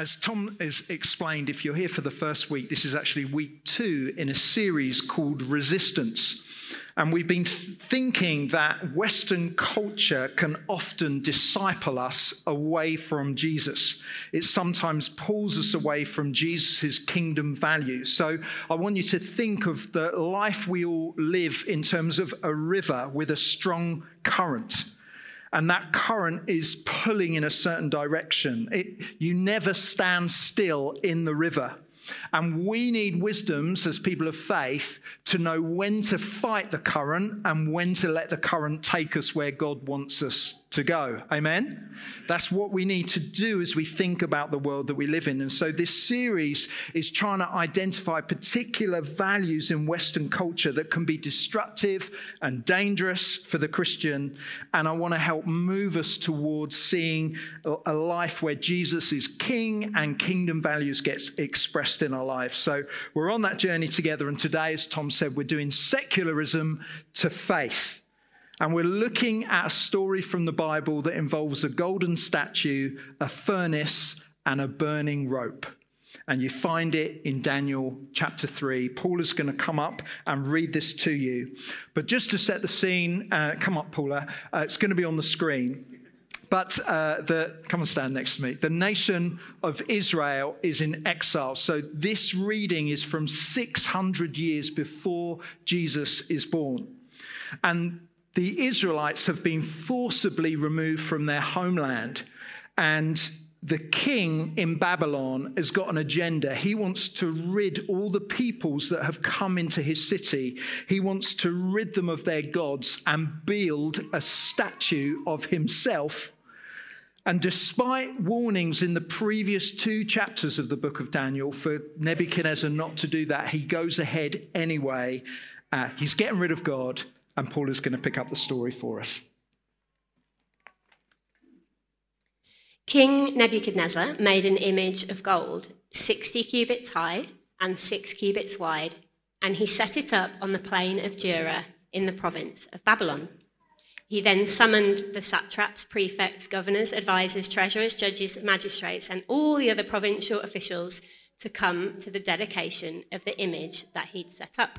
As Tom has explained, if you're here for the first week, this is actually week two in a series called Resistance. And we've been thinking that Western culture can often disciple us away from Jesus. It sometimes pulls us away from Jesus' kingdom values. So I want you to think of the life we all live in terms of a river with a strong current and that current is pulling in a certain direction. It, you never stand still in the river. And we need wisdoms as people of faith to know when to fight the current and when to let the current take us where God wants us to go. Amen? That's what we need to do as we think about the world that we live in. And so this series is trying to identify particular values in Western culture that can be destructive and dangerous for the Christian. And I want to help move us towards seeing a life where Jesus is king and kingdom values gets expressed in our life. So we're on that journey together. And today, as Tom said, we're doing secularism to faith. And we're looking at a story from the Bible that involves a golden statue, a furnace, and a burning rope. And you find it in Daniel chapter 3. Paul is going to come up and read this to you. But just to set the scene, uh, come up, Paula. Uh, it's going to be on the screen. But uh, the, come and stand next to me. The nation of Israel is in exile. So this reading is from 600 years before Jesus is born. And the Israelites have been forcibly removed from their homeland. And the king in Babylon has got an agenda. He wants to rid all the peoples that have come into his city, he wants to rid them of their gods and build a statue of himself. And despite warnings in the previous two chapters of the book of Daniel for Nebuchadnezzar not to do that, he goes ahead anyway. Uh, he's getting rid of God and Paul is going to pick up the story for us. King Nebuchadnezzar made an image of gold, 60 cubits high and 6 cubits wide, and he set it up on the plain of Dura in the province of Babylon. He then summoned the satraps, prefects, governors, advisors, treasurers, judges, magistrates, and all the other provincial officials to come to the dedication of the image that he'd set up.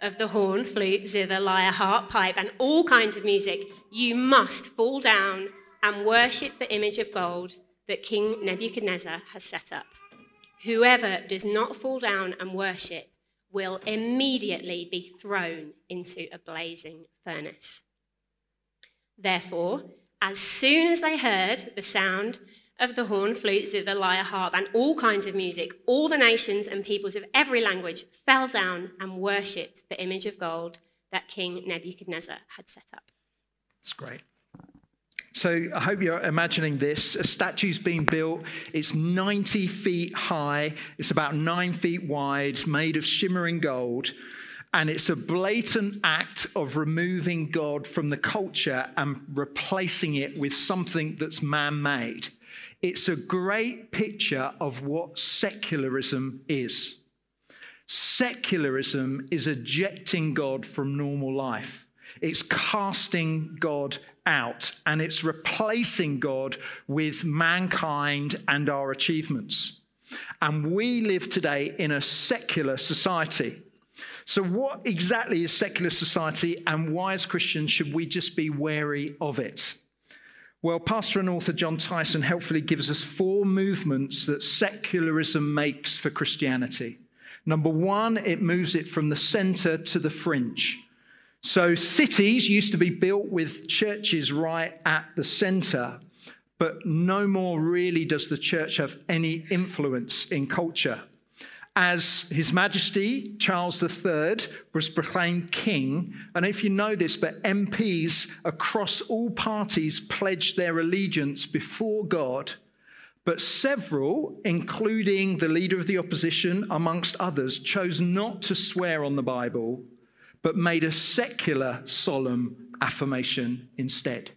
of the horn, flute, zither, lyre, harp, pipe, and all kinds of music, you must fall down and worship the image of gold that King Nebuchadnezzar has set up. Whoever does not fall down and worship will immediately be thrown into a blazing furnace. Therefore, as soon as they heard the sound of the horn, flutes of the lyre, harp, and all kinds of music, all the nations and peoples of every language fell down and worshipped the image of gold that King Nebuchadnezzar had set up. It's great. So I hope you're imagining this. A statue's being built. It's 90 feet high. It's about nine feet wide, made of shimmering gold. And it's a blatant act of removing God from the culture and replacing it with something that's man made. It's a great picture of what secularism is. Secularism is ejecting God from normal life. It's casting God out and it's replacing God with mankind and our achievements. And we live today in a secular society. So, what exactly is secular society, and why, as Christians, should we just be wary of it? Well, pastor and author Jon Tyson helpfully gives us four movements that secularism makes for Christianity. Number one, it moves it from the center to the fringe. So, cities used to be built with churches right at the center, but no more really does the church have any influence in culture. As His Majesty Charles III was proclaimed king, and if you know this, but MPs across all parties pledged their allegiance before God, But several, including the leader of the opposition, amongst others, chose not to swear on the Bible, but made a secular solemn affirmation instead.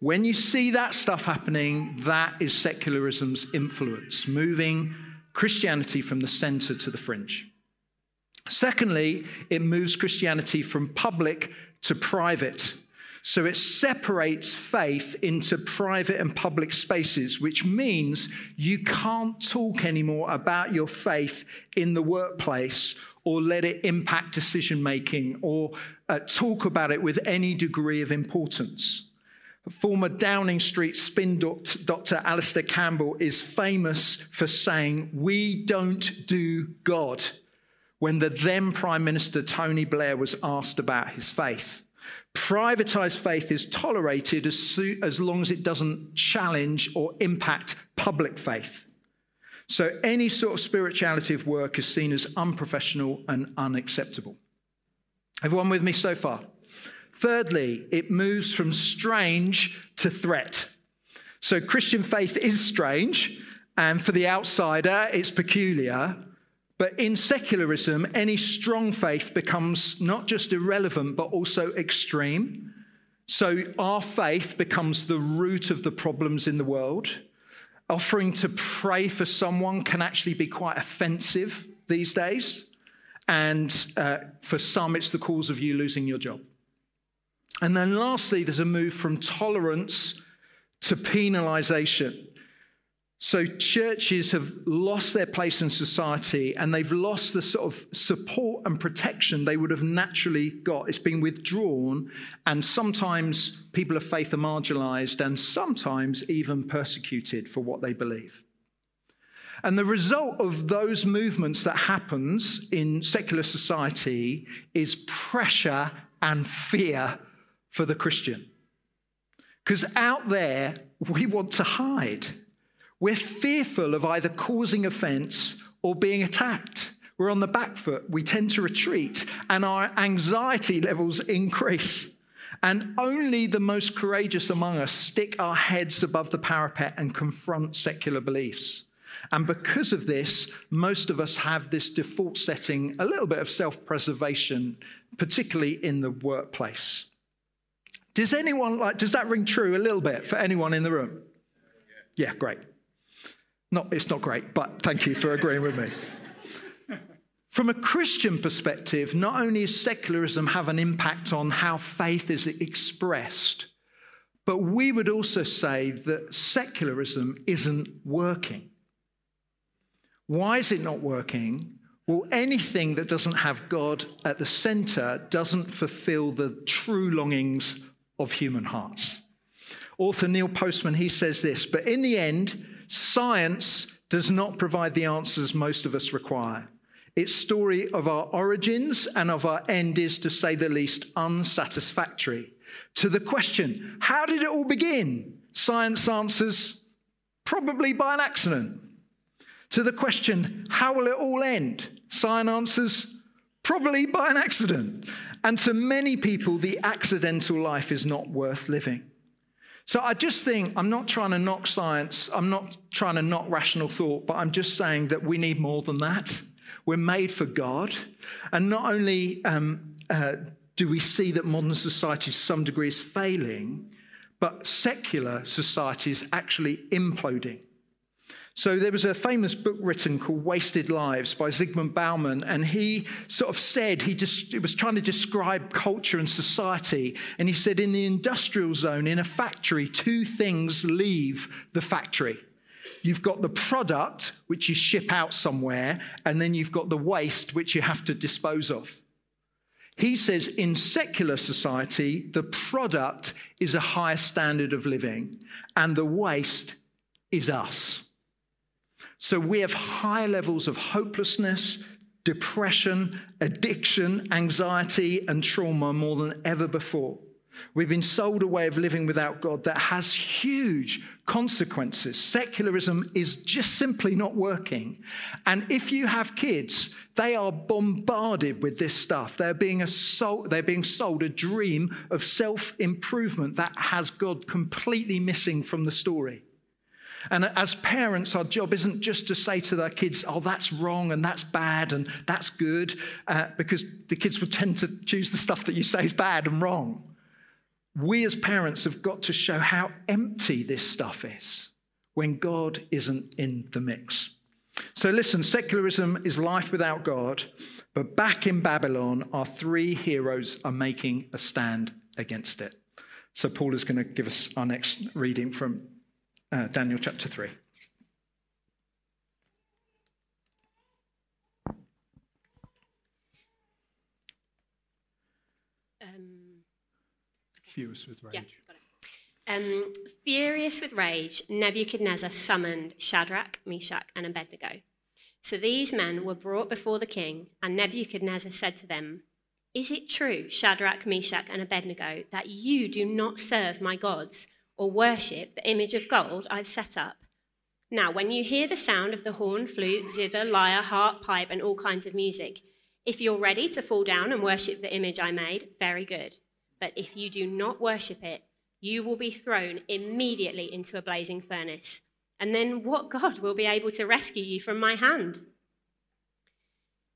When you see that stuff happening, that is secularism's influence, moving Christianity from the center to the fringe. Secondly, it moves Christianity from public to private. So it separates faith into private and public spaces, which means you can't talk anymore about your faith in the workplace or let it impact decision making or uh, talk about it with any degree of importance. Former Downing Street spin doctor, Dr. Alastair Campbell is famous for saying, We don't do God, when the then Prime Minister Tony Blair was asked about his faith. Privatized faith is tolerated as, so, as long as it doesn't challenge or impact public faith. So any sort of spirituality of work is seen as unprofessional and unacceptable. Everyone with me so far? Thirdly, it moves from strange to threat. So Christian faith is strange, and for the outsider, it's peculiar. But in secularism, any strong faith becomes not just irrelevant, but also extreme. So our faith becomes the root of the problems in the world. Offering to pray for someone can actually be quite offensive these days. And uh, for some, it's the cause of you losing your job. And then lastly, there's a move from tolerance to penalization. So churches have lost their place in society and they've lost the sort of support and protection they would have naturally got. It's been withdrawn, and sometimes people of faith are marginalized and sometimes even persecuted for what they believe. And the result of those movements that happens in secular society is pressure and fear for the Christian. Because out there, we want to hide. We're fearful of either causing offense or being attacked. We're on the back foot. We tend to retreat, and our anxiety levels increase. And only the most courageous among us stick our heads above the parapet and confront secular beliefs. And because of this, most of us have this default setting, a little bit of self preservation, particularly in the workplace. Does anyone like, does that ring true a little bit for anyone in the room? Yeah, great. Not, it's not great, but thank you for agreeing with me. From a Christian perspective, not only does secularism have an impact on how faith is expressed, but we would also say that secularism isn't working. Why is it not working? Well, anything that doesn't have God at the center doesn't fulfill the true longings of human hearts. Author Neil Postman, he says this, but in the end, science does not provide the answers most of us require. Its story of our origins and of our end is, to say the least, unsatisfactory. To the question, how did it all begin? Science answers, probably by an accident. To the question, how will it all end? Science answers, probably by an accident. And to many people, the accidental life is not worth living. So I just think, I'm not trying to knock science, I'm not trying to knock rational thought, but I'm just saying that we need more than that. We're made for God. And not only um, uh, do we see that modern society to some degree is failing, but secular society is actually imploding. So there was a famous book written called Wasted Lives by Zygmunt Bauman, and he sort of said he just was trying to describe culture and society, and he said in the industrial zone, in a factory, two things leave the factory. You've got the product, which you ship out somewhere, and then you've got the waste, which you have to dispose of. He says in secular society, the product is a higher standard of living, and the waste is us. So we have high levels of hopelessness, depression, addiction, anxiety, and trauma more than ever before. We've been sold a way of living without God that has huge consequences. Secularism is just simply not working. And if you have kids, they are bombarded with this stuff. They're being, sold, they're being sold a dream of self improvement that has God completely missing from the story. And as parents, our job isn't just to say to their kids, oh, that's wrong and that's bad and that's good, uh, because the kids will tend to choose the stuff that you say is bad and wrong. We as parents have got to show how empty this stuff is when God isn't in the mix. So, listen, secularism is life without God, but back in Babylon, our three heroes are making a stand against it. So, Paul is going to give us our next reading from uh, Daniel chapter 3. Um, Furious with rage. yeah, got it. Um, furious with rage, Nebuchadnezzar summoned Shadrach, Meshach, and Abednego. So these men were brought before the king, and Nebuchadnezzar said to them, Is it true, Shadrach, Meshach, and Abednego, that you do not serve my gods or worship the image of gold I've set up? Now, when you hear the sound of the horn, flute, zither, lyre, harp, pipe, and all kinds of music, if you're ready to fall down and worship the image I made, very good. But if you do not worship it, you will be thrown immediately into a blazing furnace. And then what God will be able to rescue you from my hand?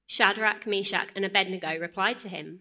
Shadrach, Meshach, and Abednego replied to him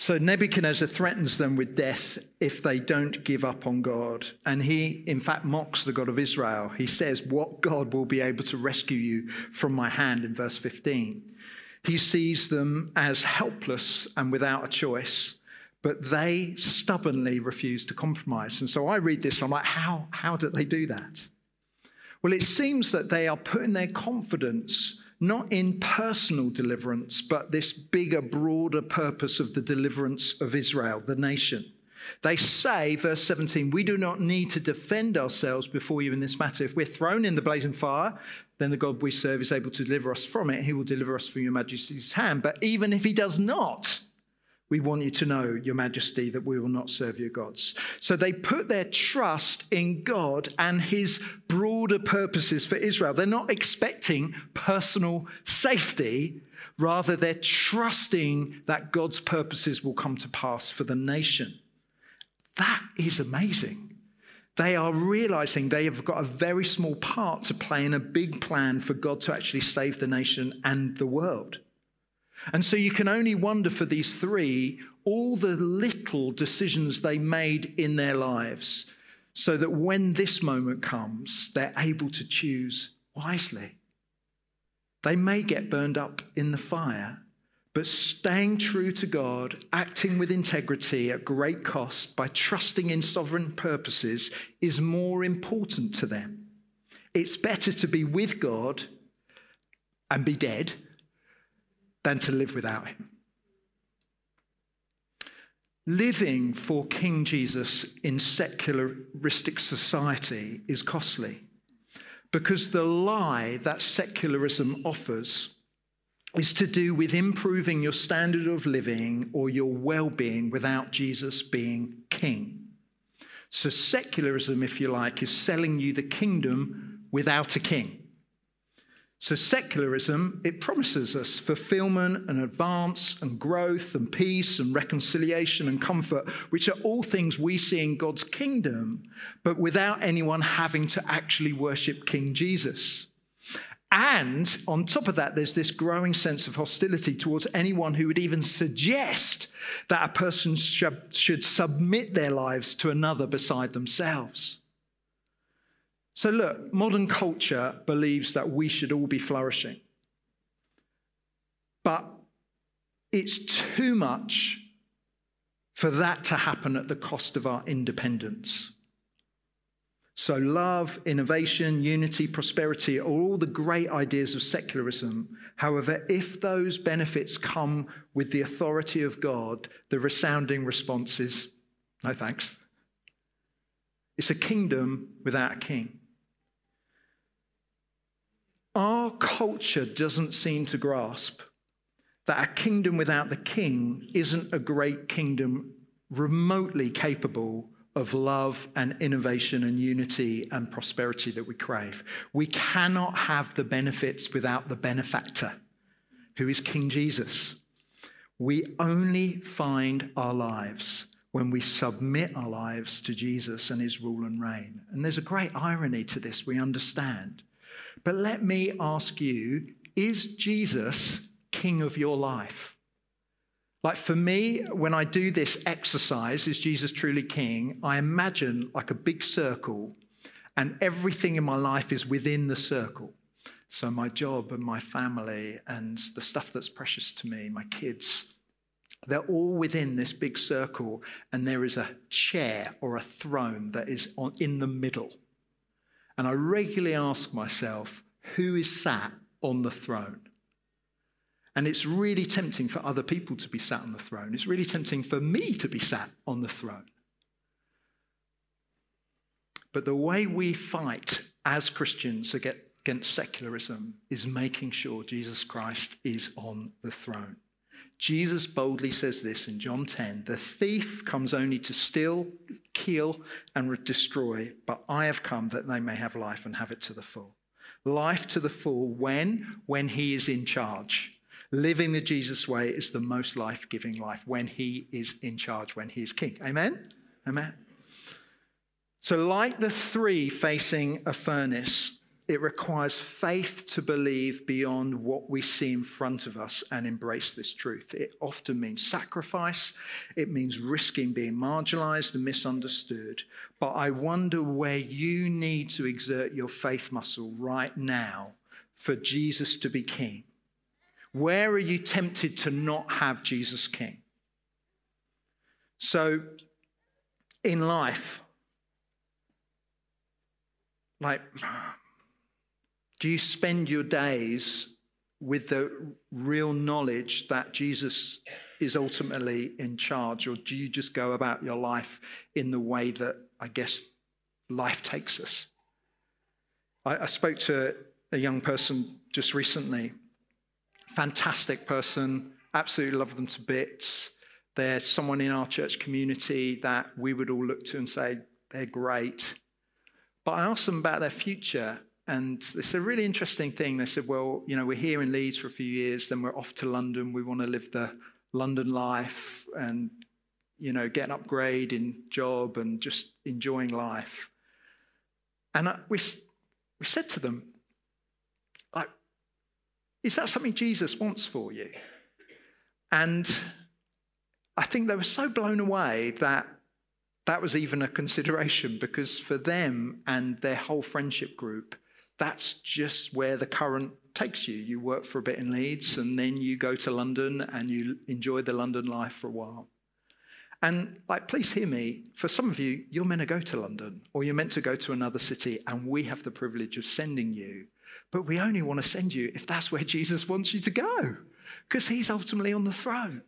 So Nebuchadnezzar threatens them with death if they don't give up on God. And he, in fact, mocks the God of Israel. He says, What God will be able to rescue you from my hand in verse 15? He sees them as helpless and without a choice, but they stubbornly refuse to compromise. And so I read this, I'm like, How, how did they do that? Well, it seems that they are putting their confidence not in personal deliverance, but this bigger, broader purpose of the deliverance of Israel, the nation. They say, verse 17, we do not need to defend ourselves before you in this matter. If we're thrown in the blazing fire, then the God we serve is able to deliver us from it. He will deliver us from your majesty's hand. But even if he does not, we want you to know, Your Majesty, that we will not serve your gods. So they put their trust in God and his broader purposes for Israel. They're not expecting personal safety, rather, they're trusting that God's purposes will come to pass for the nation. That is amazing. They are realizing they have got a very small part to play in a big plan for God to actually save the nation and the world. And so you can only wonder for these three all the little decisions they made in their lives so that when this moment comes, they're able to choose wisely. They may get burned up in the fire, but staying true to God, acting with integrity at great cost by trusting in sovereign purposes is more important to them. It's better to be with God and be dead than to live without him. Living for King Jesus in secularistic society is costly because the lie that secularism offers is to do with improving your standard of living or your well being without Jesus being king. So, secularism, if you like, is selling you the kingdom without a king. So, secularism, it promises us fulfillment and advance and growth and peace and reconciliation and comfort, which are all things we see in God's kingdom, but without anyone having to actually worship King Jesus. And on top of that, there's this growing sense of hostility towards anyone who would even suggest that a person should submit their lives to another beside themselves. So, look, modern culture believes that we should all be flourishing. But it's too much for that to happen at the cost of our independence. So, love, innovation, unity, prosperity are all the great ideas of secularism. However, if those benefits come with the authority of God, the resounding response is no thanks. It's a kingdom without a king. Our culture doesn't seem to grasp that a kingdom without the king isn't a great kingdom remotely capable of love and innovation and unity and prosperity that we crave. We cannot have the benefits without the benefactor, who is King Jesus. We only find our lives when we submit our lives to Jesus and his rule and reign. And there's a great irony to this, we understand. But let me ask you is Jesus king of your life? Like for me, when I do this exercise, is Jesus truly king? I imagine like a big circle, and everything in my life is within the circle. So my job and my family and the stuff that's precious to me, my kids, they're all within this big circle, and there is a chair or a throne that is on, in the middle. And I regularly ask myself, who is sat on the throne? And it's really tempting for other people to be sat on the throne. It's really tempting for me to be sat on the throne. But the way we fight as Christians against secularism is making sure Jesus Christ is on the throne. Jesus boldly says this in John 10 The thief comes only to steal, kill, and destroy, but I have come that they may have life and have it to the full. Life to the full when? When he is in charge. Living the Jesus way is the most life giving life when He is in charge, when He is King. Amen? Amen. So, like the three facing a furnace, it requires faith to believe beyond what we see in front of us and embrace this truth. It often means sacrifice, it means risking being marginalized and misunderstood. But I wonder where you need to exert your faith muscle right now for Jesus to be king. Where are you tempted to not have Jesus King? So, in life, like, do you spend your days with the real knowledge that Jesus is ultimately in charge, or do you just go about your life in the way that I guess life takes us? I, I spoke to a young person just recently fantastic person, absolutely love them to bits. They're someone in our church community that we would all look to and say, they're great. But I asked them about their future, and it's a really interesting thing. They said, Well, you know, we're here in Leeds for a few years, then we're off to London. We want to live the London life and, you know, get an upgrade in job and just enjoying life. And I, we, we said to them, like, is that something Jesus wants for you? And I think they were so blown away that that was even a consideration because for them and their whole friendship group, that's just where the current takes you. You work for a bit in Leeds and then you go to London and you enjoy the London life for a while. And like, please hear me. For some of you, you're meant to go to London or you're meant to go to another city, and we have the privilege of sending you but we only want to send you if that's where Jesus wants you to go, because he's ultimately on the throne.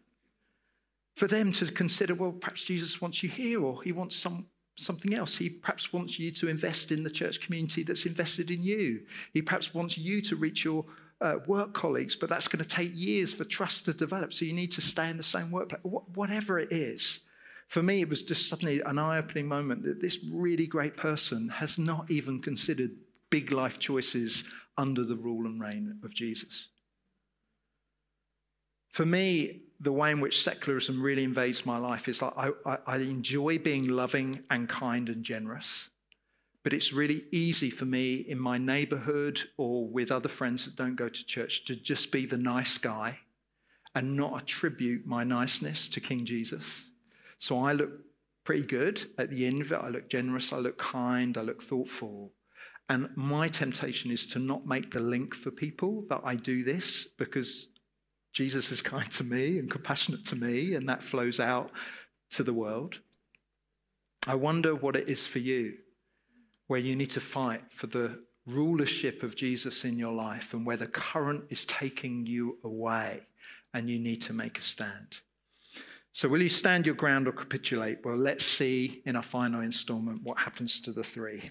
For them to consider, well, perhaps Jesus wants you here, or he wants some, something else. He perhaps wants you to invest in the church community that's invested in you. He perhaps wants you to reach your uh, work colleagues, but that's going to take years for trust to develop. So you need to stay in the same workplace. Whatever it is. For me, it was just suddenly an eye opening moment that this really great person has not even considered big life choices under the rule and reign of Jesus. For me, the way in which secularism really invades my life is like I, I, I, enjoy being loving and kind and generous, but it's really easy for me in my neighborhood or with other friends that don't go to church to just be the nice guy and not attribute my niceness to King Jesus. So I look pretty good at the end of it. I look generous, I look kind, I look thoughtful. And my temptation is to not make the link for people that I do this because Jesus is kind to me and compassionate to me, and that flows out to the world. I wonder what it is for you, where you need to fight for the rulership of Jesus in your life and where the current is taking you away and you need to make a stand. So, will you stand your ground or capitulate? Well, let's see in our final installment what happens to the three.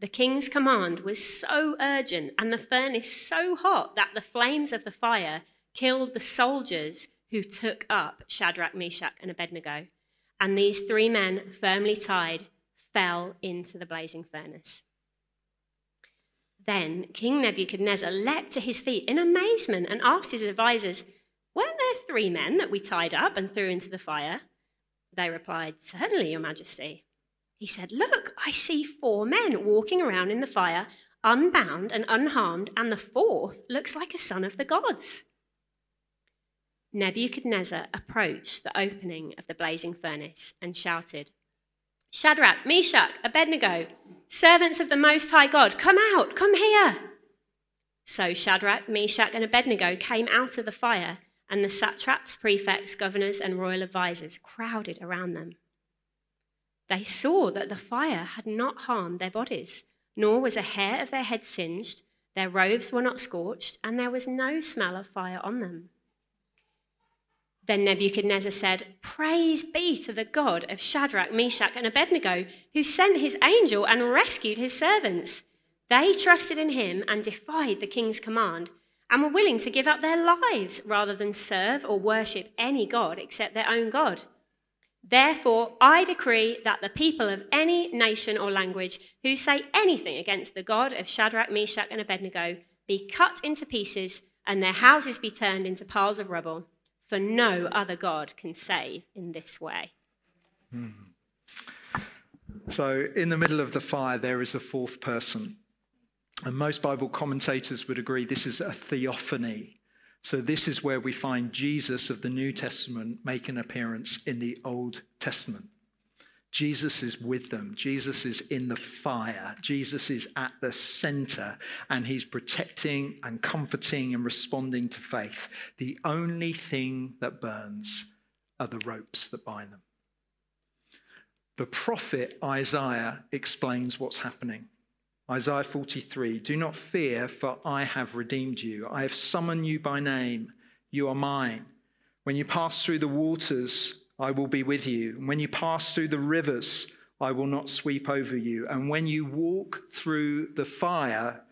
The king's command was so urgent and the furnace so hot that the flames of the fire killed the soldiers who took up Shadrach, Meshach, and Abednego. And these three men, firmly tied, fell into the blazing furnace. Then King Nebuchadnezzar leapt to his feet in amazement and asked his advisers, Weren't there three men that we tied up and threw into the fire? They replied, Certainly, Your Majesty. He said, Look, I see four men walking around in the fire, unbound and unharmed, and the fourth looks like a son of the gods. Nebuchadnezzar approached the opening of the blazing furnace and shouted, Shadrach, Meshach, Abednego, servants of the Most High God, come out, come here. So Shadrach, Meshach, and Abednego came out of the fire, and the satraps, prefects, governors, and royal advisers crowded around them. They saw that the fire had not harmed their bodies, nor was a hair of their head singed, their robes were not scorched, and there was no smell of fire on them. Then Nebuchadnezzar said, Praise be to the God of Shadrach, Meshach, and Abednego, who sent his angel and rescued his servants. They trusted in him and defied the king's command, and were willing to give up their lives rather than serve or worship any God except their own God. Therefore, I decree that the people of any nation or language who say anything against the God of Shadrach, Meshach, and Abednego be cut into pieces and their houses be turned into piles of rubble for no other God can save in this way. Hmm. So, in the middle of the fire, there is a fourth person. And most Bible commentators would agree this is a theophany. So, this is where we find Jesus of the New Testament make an appearance in the Old Testament. Jesus is with them. Jesus is in the fire. Jesus is at the center and he's protecting and comforting and responding to faith. The only thing that burns are the ropes that bind them. The prophet Isaiah explains what's happening. Isaiah 43 Do not fear, for I have redeemed you. I have summoned you by name. You are mine. When you pass through the waters, I will be with you. And when you pass through the rivers, I will not sweep over you. And when you walk through the fire,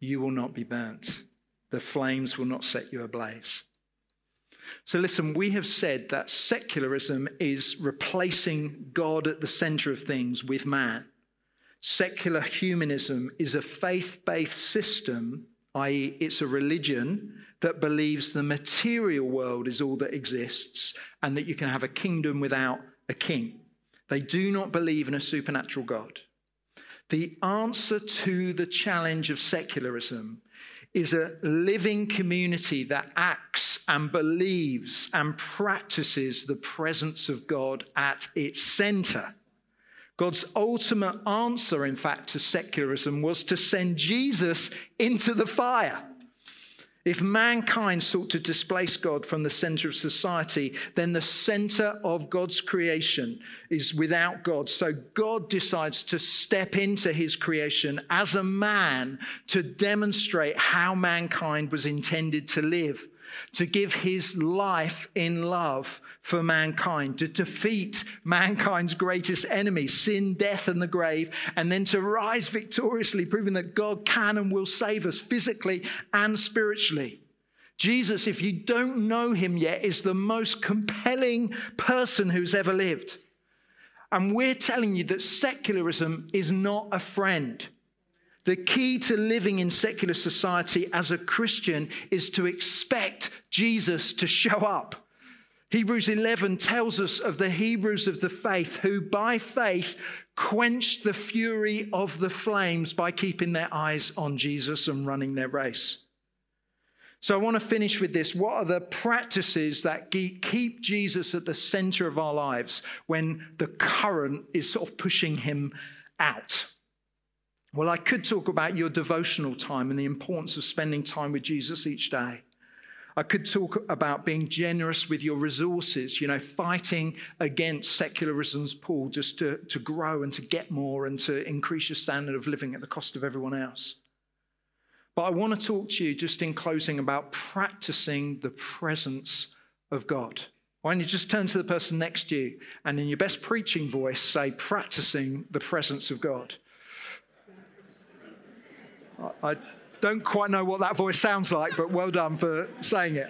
you will not be burnt. The flames will not set you ablaze. So, listen, we have said that secularism is replacing God at the center of things with man. Secular humanism is a faith based system, i.e., it's a religion that believes the material world is all that exists and that you can have a kingdom without a king. They do not believe in a supernatural God. The answer to the challenge of secularism is a living community that acts and believes and practices the presence of God at its center. God's ultimate answer, in fact, to secularism was to send Jesus into the fire. If mankind sought to displace God from the center of society, then the center of God's creation is without God. So God decides to step into his creation as a man to demonstrate how mankind was intended to live to give his life in love for mankind, to defeat mankind's greatest enemy, sin, death, and the grave, and then to rise victoriously, proving that God can and will save us physically and spiritually. Jesus, if you don't know him yet, is the most compelling person who's ever lived. And we're telling you that secularism is not a friend. The key to living in secular society as a Christian is to expect Jesus to show up. Hebrews 11 tells us of the Hebrews of the faith who, by faith, quenched the fury of the flames by keeping their eyes on Jesus and running their race. So, I want to finish with this. What are the practices that keep Jesus at the center of our lives when the current is sort of pushing him out? Well, I could talk about your devotional time and the importance of spending time with Jesus each day. I could talk about being generous with your resources, you know, fighting against secularism's pull just to, to grow and to get more and to increase your standard of living at the cost of everyone else. But I want to talk to you just in closing about practicing the presence of God. Why don't you just turn to the person next to you and in your best preaching voice say, practicing the presence of God? I don't quite know what that voice sounds like, but well done for saying it.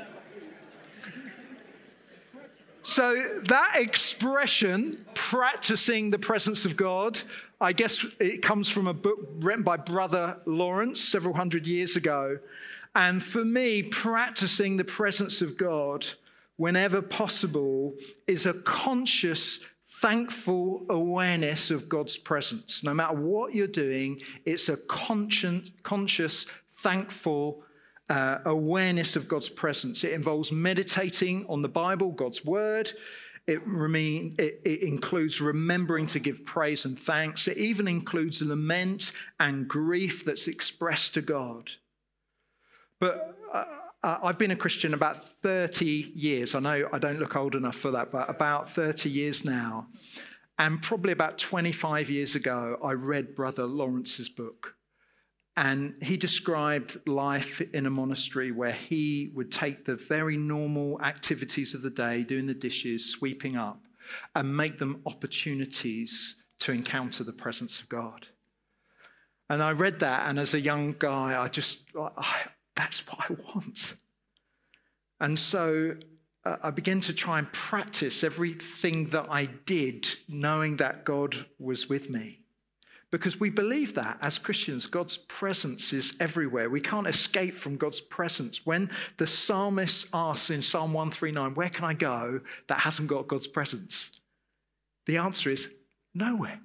So, that expression, practicing the presence of God, I guess it comes from a book written by Brother Lawrence several hundred years ago. And for me, practicing the presence of God whenever possible is a conscious thankful awareness of God's presence. No matter what you're doing, it's a conscious, conscious thankful uh, awareness of God's presence. It involves meditating on the Bible, God's word. It, remain, it, it, includes remembering to give praise and thanks. It even includes lament and grief that's expressed to God. But uh, uh, I've been a Christian about 30 years. I know I don't look old enough for that, but about 30 years now. And probably about 25 years ago, I read Brother Lawrence's book. And he described life in a monastery where he would take the very normal activities of the day, doing the dishes, sweeping up, and make them opportunities to encounter the presence of God. And I read that, and as a young guy, I just, I, that's what I want. And so uh, I began to try and practice everything that I did, knowing that God was with me. Because we believe that as Christians, God's presence is everywhere. We can't escape from God's presence. When the psalmist asks in Psalm 139, Where can I go that hasn't got God's presence? The answer is nowhere.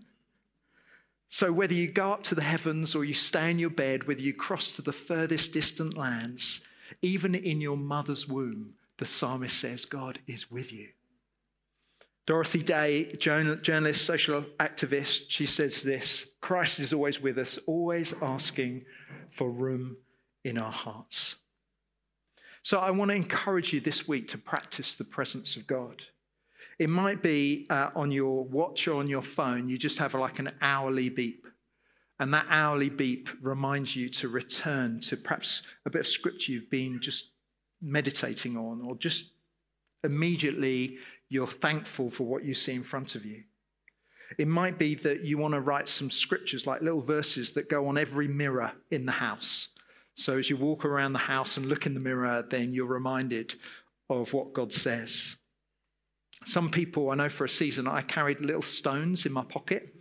So, whether you go up to the heavens or you stay in your bed, whether you cross to the furthest distant lands, even in your mother's womb, the psalmist says, God is with you. Dorothy Day, journalist, social activist, she says this Christ is always with us, always asking for room in our hearts. So I want to encourage you this week to practice the presence of God. It might be uh, on your watch or on your phone, you just have like an hourly beep. And that hourly beep reminds you to return to perhaps a bit of scripture you've been just meditating on, or just immediately you're thankful for what you see in front of you. It might be that you want to write some scriptures, like little verses that go on every mirror in the house. So as you walk around the house and look in the mirror, then you're reminded of what God says. Some people, I know for a season, I carried little stones in my pocket.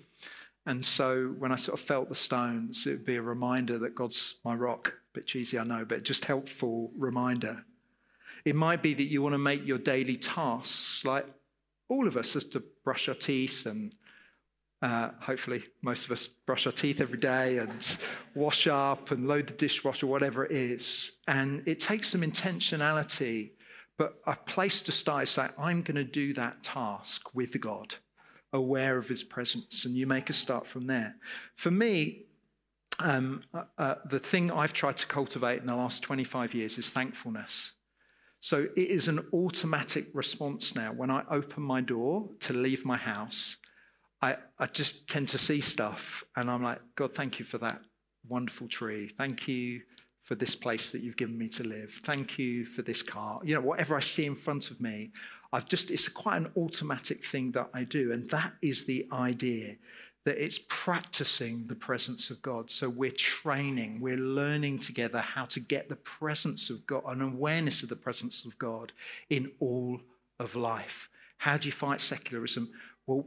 And so when I sort of felt the stones, it would be a reminder that God's my rock. A bit cheesy, I know, but just helpful reminder. It might be that you want to make your daily tasks, like all of us, as to brush our teeth and uh, hopefully, most of us brush our teeth every day and wash up and load the dishwasher, whatever it is. And it takes some intentionality but a place to start is say, I'm going to do that task with God, aware of his presence. And you make a start from there. For me, um, uh, uh, the thing I've tried to cultivate in the last 25 years is thankfulness. So it is an automatic response now. When I open my door to leave my house, I, I just tend to see stuff and I'm like, God, thank you for that wonderful tree. Thank you for this place that you've given me to live. Thank you for this car. You know, whatever I see in front of me, I've just, it's quite an automatic thing that I do. And that is the idea that it's practicing the presence of God. So we're training, we're learning together how to get the presence of God, an awareness of the presence of God in all of life. How do you fight secularism? Well,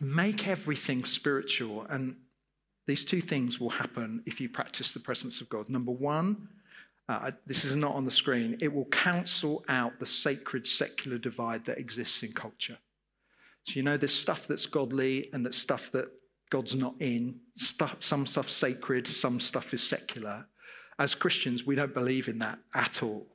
make everything spiritual. And these two things will happen if you practice the presence of God. Number one, uh, this is not on the screen, it will cancel out the sacred secular divide that exists in culture. So, you know, there's stuff that's godly and there's stuff that God's not in. Stuff, some stuff's sacred, some stuff is secular. As Christians, we don't believe in that at all.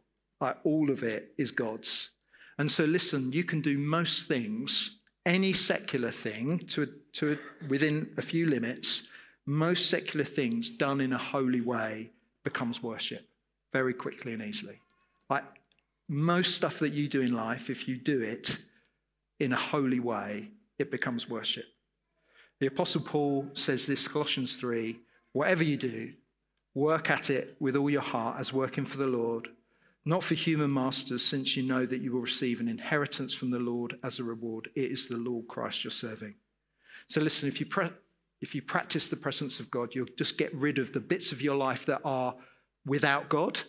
Like, all of it is God's. And so, listen, you can do most things, any secular thing, to, to within a few limits, most secular things done in a holy way becomes worship very quickly and easily. Like most stuff that you do in life, if you do it in a holy way, it becomes worship. The Apostle Paul says this, Colossians 3 whatever you do, work at it with all your heart as working for the Lord, not for human masters, since you know that you will receive an inheritance from the Lord as a reward. It is the Lord Christ you're serving. So listen, if you, pre- if you practice the presence of God, you'll just get rid of the bits of your life that are without God,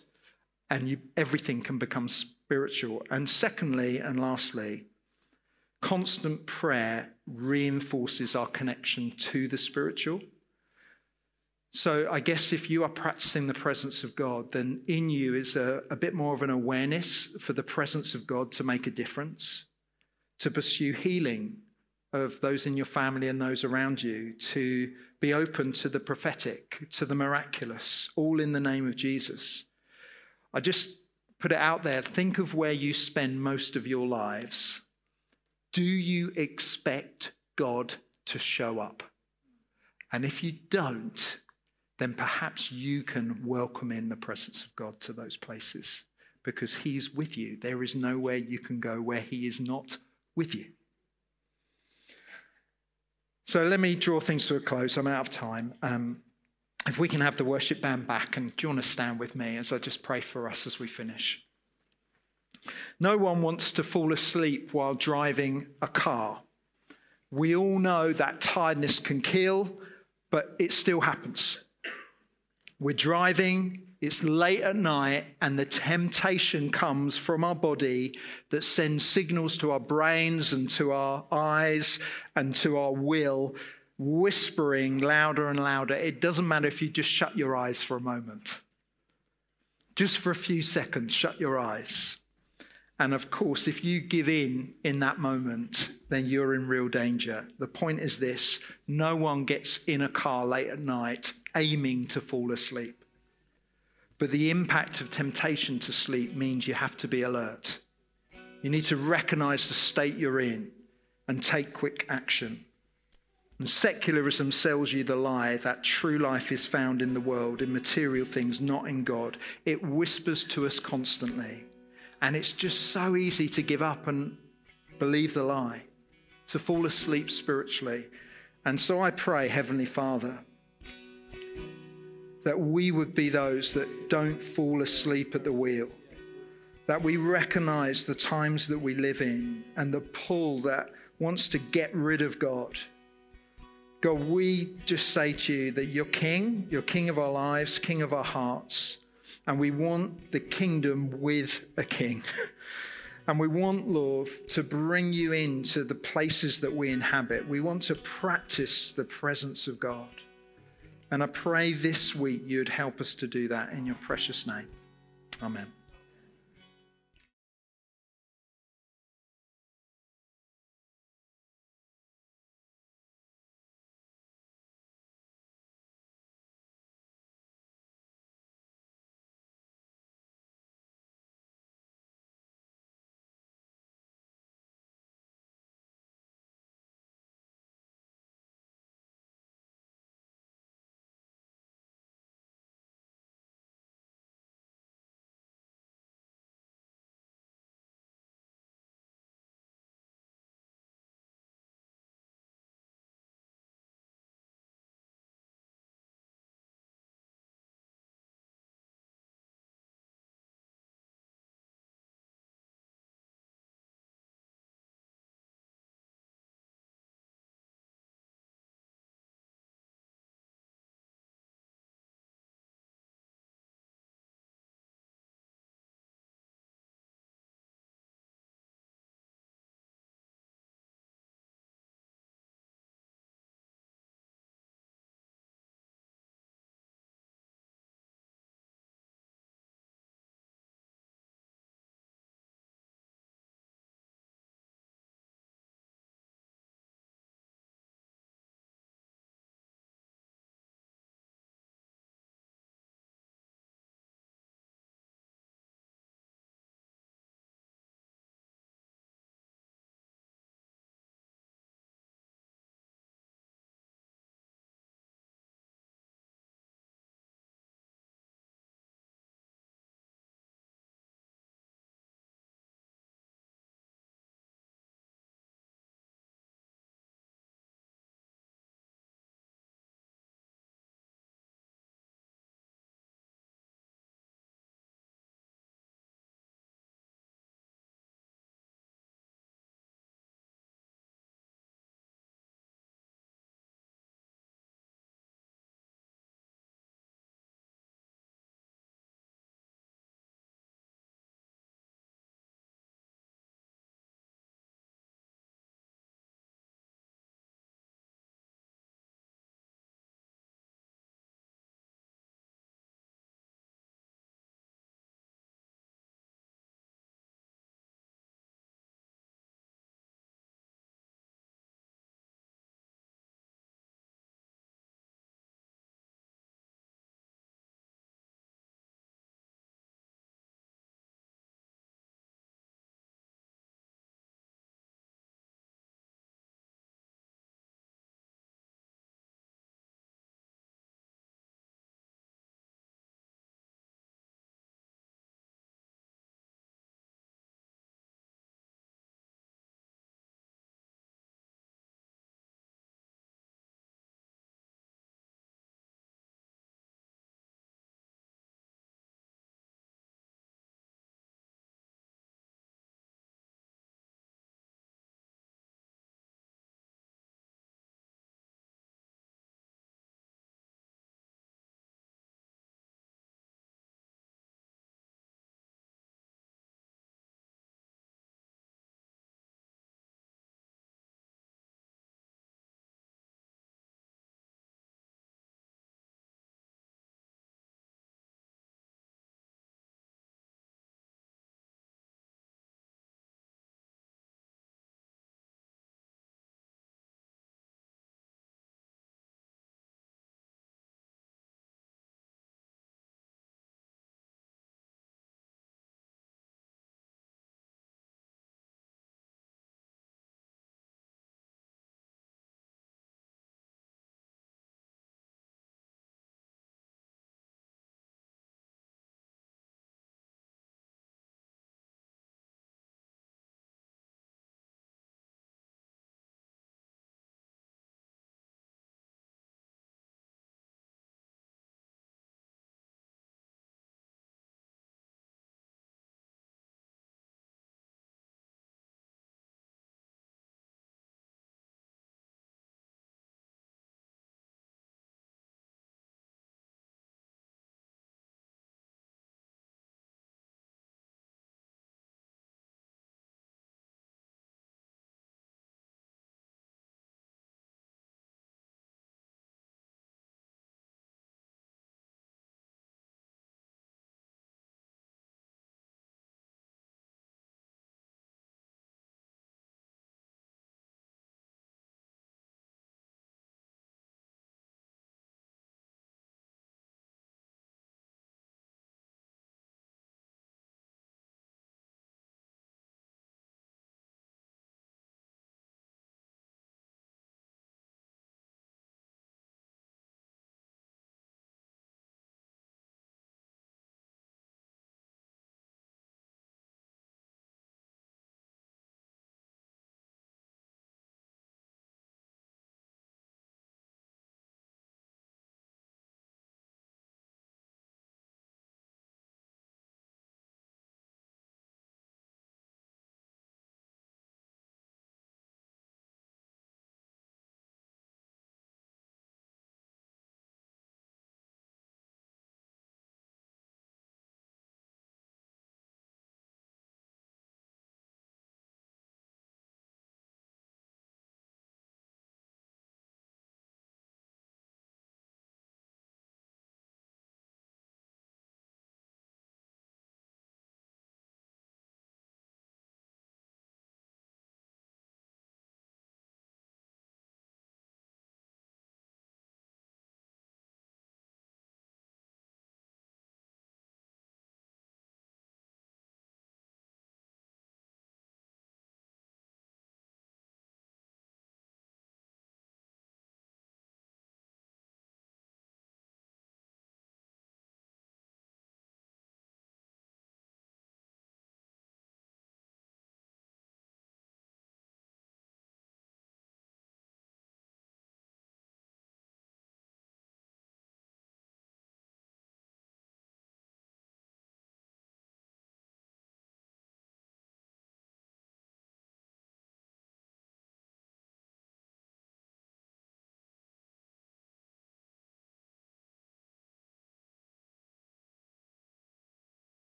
and you, everything can become spiritual. And secondly, and lastly, constant prayer reinforces our connection to the spiritual. So, I guess if you are practicing the presence of God, then in you is a, a, bit more of an awareness for the presence of God to make a difference, to pursue healing of those in your family and those around you, to be open to the prophetic, to the miraculous, all in the name of Jesus. I just put it out there. Think of where you spend most of your lives do you expect God to show up? And if you don't, then perhaps you can welcome in the presence of God to those places because He's with you. There is nowhere you can go where He is not with you. So let me draw things to a close. I'm out of time. Um, if we can have the worship band back, and do you want to stand with me as I just pray for us as we finish? No one wants to fall asleep while driving a car. We all know that tiredness can kill, but it still happens. We're driving, it's late at night, and the temptation comes from our body that sends signals to our brains and to our eyes and to our will, whispering louder and louder. It doesn't matter if you just shut your eyes for a moment. Just for a few seconds, shut your eyes. And of course, if you give in in that moment, then you're in real danger. The point is this no one gets in a car late at night aiming to fall asleep. But the impact of temptation to sleep means you have to be alert. You need to recognize the state you're in and take quick action. And secularism sells you the lie that true life is found in the world, in material things, not in God. It whispers to us constantly. And it's just so easy to give up and believe the lie, to fall asleep spiritually. And so I pray, Heavenly Father, that we would be those that don't fall asleep at the wheel, that we recognize the times that we live in and the pull that wants to get rid of God. God, we just say to you that you're King, you're King of our lives, King of our hearts. And we want the kingdom with a king. and we want, Lord, to bring you into the places that we inhabit. We want to practice the presence of God. And I pray this week you'd help us to do that in your precious name. Amen.